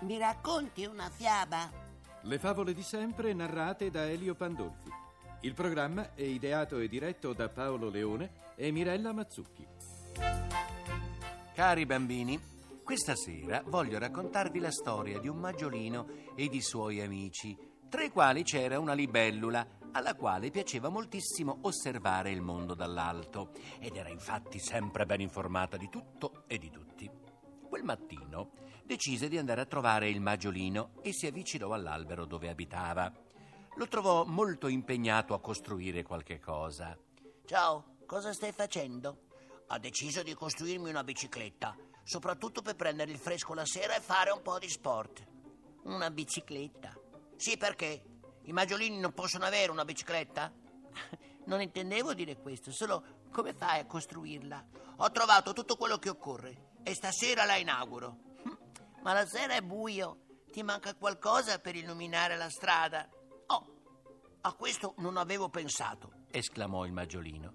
Mi racconti una fiaba? Le favole di sempre narrate da Elio Pandolfi. Il programma è ideato e diretto da Paolo Leone e Mirella Mazzucchi. Cari bambini, questa sera voglio raccontarvi la storia di un maggiolino e di suoi amici, tra i quali c'era una libellula alla quale piaceva moltissimo osservare il mondo dall'alto ed era infatti sempre ben informata di tutto e di tutti. Quel mattino decise di andare a trovare il maggiolino e si avvicinò all'albero dove abitava. Lo trovò molto impegnato a costruire qualche cosa. Ciao, cosa stai facendo? Ho deciso di costruirmi una bicicletta, soprattutto per prendere il fresco la sera e fare un po' di sport. Una bicicletta? Sì, perché? I maggiolini non possono avere una bicicletta? Non intendevo dire questo, solo come fai a costruirla? Ho trovato tutto quello che occorre e stasera la inauguro. Ma la sera è buio, ti manca qualcosa per illuminare la strada? A questo non avevo pensato. esclamò il maggiolino.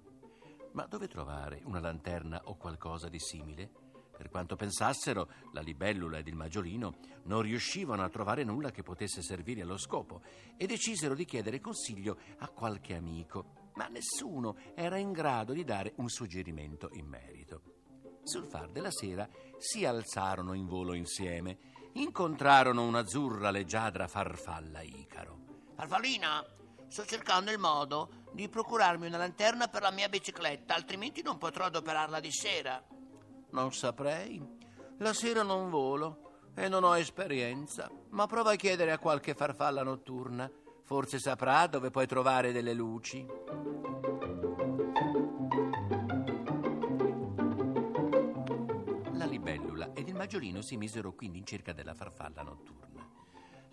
Ma dove trovare una lanterna o qualcosa di simile? Per quanto pensassero, la libellula ed il maggiolino non riuscivano a trovare nulla che potesse servire allo scopo e decisero di chiedere consiglio a qualche amico, ma nessuno era in grado di dare un suggerimento in merito. Sul far della sera si alzarono in volo insieme, incontrarono un'azzurra leggiadra farfalla Icaro. Farfallina, sto cercando il modo di procurarmi una lanterna per la mia bicicletta, altrimenti non potrò adoperarla di sera. Non saprei. La sera non volo e non ho esperienza, ma prova a chiedere a qualche farfalla notturna. Forse saprà dove puoi trovare delle luci. La libellula ed il maggiolino si misero quindi in cerca della farfalla notturna.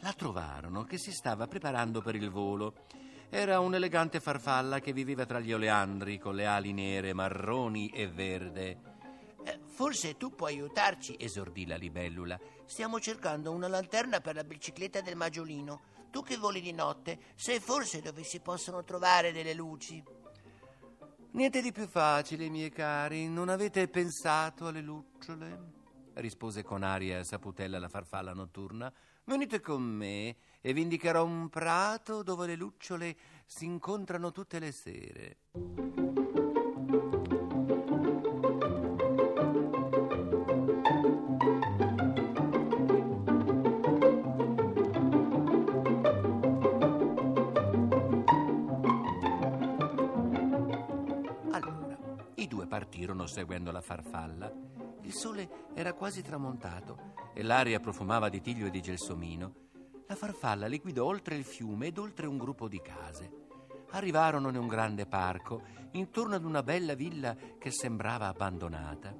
La trovarono che si stava preparando per il volo. Era un'elegante farfalla che viveva tra gli oleandri con le ali nere, marroni e verde. Eh, forse tu puoi aiutarci, esordì la libellula. Stiamo cercando una lanterna per la bicicletta del maggiolino. Tu che voli di notte, sai forse dove si possono trovare delle luci? Niente di più facile, miei cari. Non avete pensato alle lucciole? rispose con aria saputella la farfalla notturna. Venite con me e vi indicherò un prato dove le lucciole si incontrano tutte le sere. Allora, i due partirono seguendo la farfalla. Il sole era quasi tramontato e l'aria profumava di tiglio e di gelsomino. La farfalla li guidò oltre il fiume ed oltre un gruppo di case. Arrivarono in un grande parco, intorno ad una bella villa che sembrava abbandonata.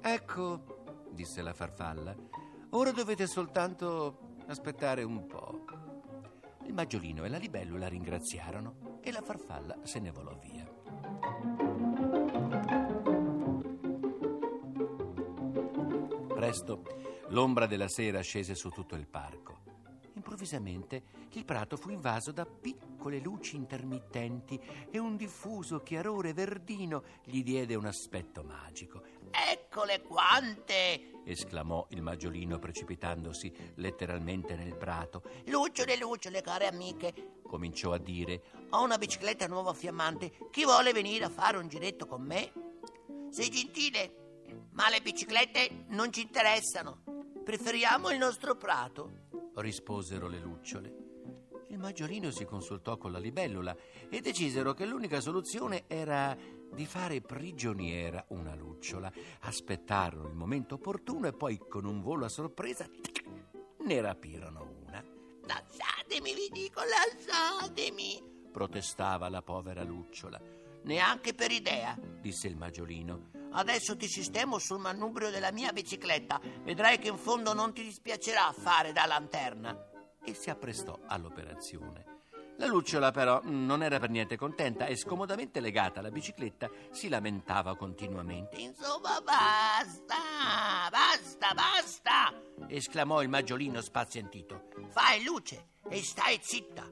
Ecco, disse la farfalla, ora dovete soltanto aspettare un po'. Il maggiolino e la libellula ringraziarono e la farfalla se ne volò via. Presto l'ombra della sera scese su tutto il parco. Improvvisamente il prato fu invaso da piccole luci intermittenti e un diffuso chiarore verdino gli diede un aspetto magico. Eccole quante! esclamò il maggiolino precipitandosi letteralmente nel prato. Lucciole, lucciole, care amiche. Cominciò a dire: Ho una bicicletta nuova fiammante. Chi vuole venire a fare un giretto con me? Sei gentile, ma le biciclette non ci interessano. Preferiamo il nostro prato. Risposero le lucciole. Il maggiolino si consultò con la libellula e decisero che l'unica soluzione era di fare prigioniera una lucciola. Aspettarono il momento opportuno e poi con un volo a sorpresa ne rapirono una. Lasciatemi, vi dico, lasciatemi. Protestava la povera lucciola. Neanche per idea. Disse il maggiolino. Adesso ti sistemo sul manubrio della mia bicicletta. Vedrai che in fondo non ti dispiacerà fare da lanterna. e si apprestò all'operazione. La lucciola però non era per niente contenta e scomodamente legata alla bicicletta si lamentava continuamente. Insomma, basta, basta, basta! esclamò il maggiolino spazientito. Fai luce e stai zitta.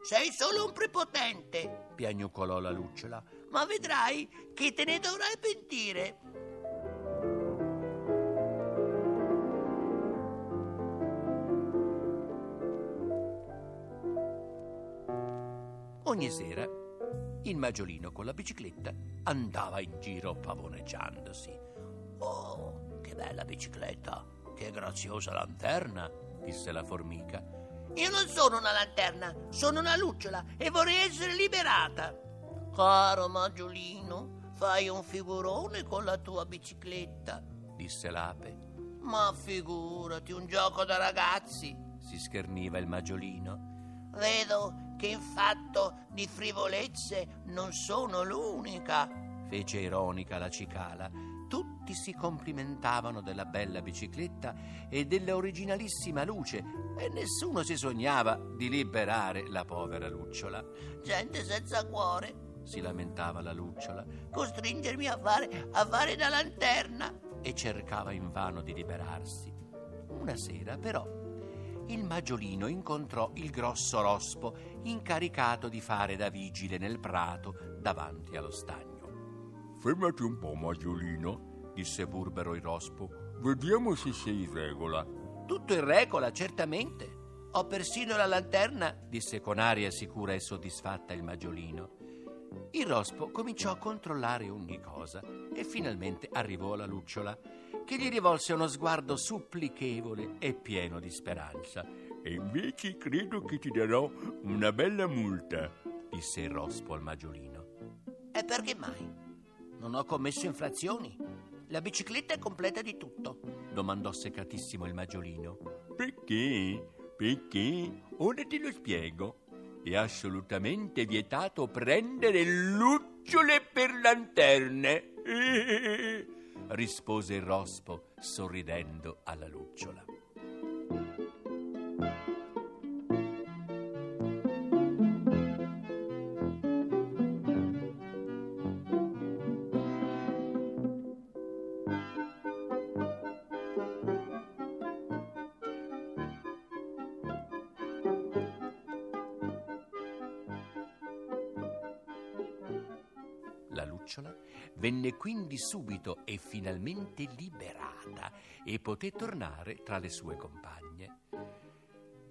Sei solo un prepotente, piagnucolò la lucciola. Ma vedrai che te ne dovrai pentire. Ogni sera il maggiolino con la bicicletta andava in giro pavoneggiandosi. Oh, che bella bicicletta, che graziosa lanterna, disse la formica. Io non sono una lanterna, sono una lucciola e vorrei essere liberata. Caro maggiolino, fai un figurone con la tua bicicletta, disse l'ape. Ma figurati, un gioco da ragazzi. Si scherniva il maggiolino. Vedo che in fatto di frivolezze non sono l'unica. Fece ironica la cicala. Tutti si complimentavano della bella bicicletta e della originalissima luce e nessuno si sognava di liberare la povera lucciola. Gente senza cuore, Si lamentava la lucciola costringermi a fare, a fare da lanterna. e cercava invano di liberarsi. Una sera, però, il maggiolino incontrò il grosso rospo incaricato di fare da vigile nel prato davanti allo stagno. Fermati un po', Maggiolino, disse burbero il rospo. Vediamo se sei in regola. Tutto in regola, certamente. Ho persino la lanterna. disse con aria sicura e soddisfatta il maggiolino. Il rospo cominciò a controllare ogni cosa e finalmente arrivò alla lucciola, che gli rivolse uno sguardo supplichevole e pieno di speranza. E invece credo che ti darò una bella multa. Disse il rospo al maggiolino. E perché mai? Non ho commesso infrazioni. La bicicletta è completa di tutto. Domandò seccatissimo il maggiolino. Perché? Perché? Ora te lo spiego. È assolutamente vietato prendere lucciole per lanterne. rispose il rospo sorridendo alla lucciola. La lucciola venne quindi subito e finalmente liberata e poté tornare tra le sue compagne.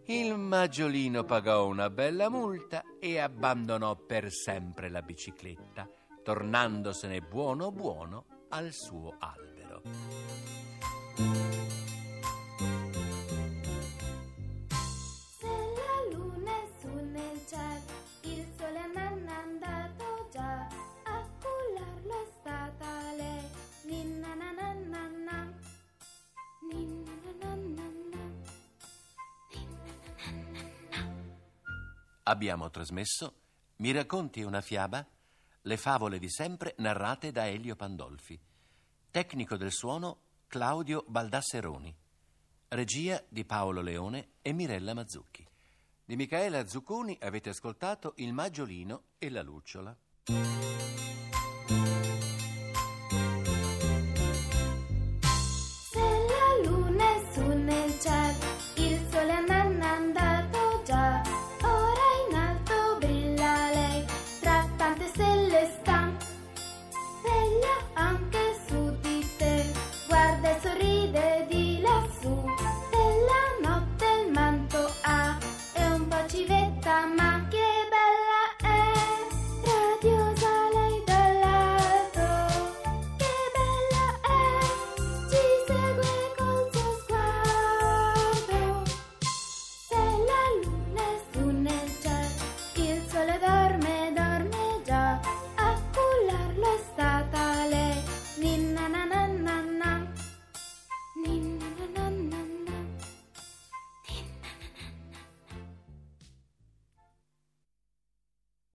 Il maggiolino pagò una bella multa e abbandonò per sempre la bicicletta, tornandosene buono buono al suo albero. Abbiamo trasmesso Mi racconti una fiaba? Le favole di sempre narrate da Elio Pandolfi. Tecnico del suono Claudio Baldasseroni. Regia di Paolo Leone e Mirella Mazzucchi. Di Michaela Zucconi avete ascoltato Il Maggiolino e la Lucciola.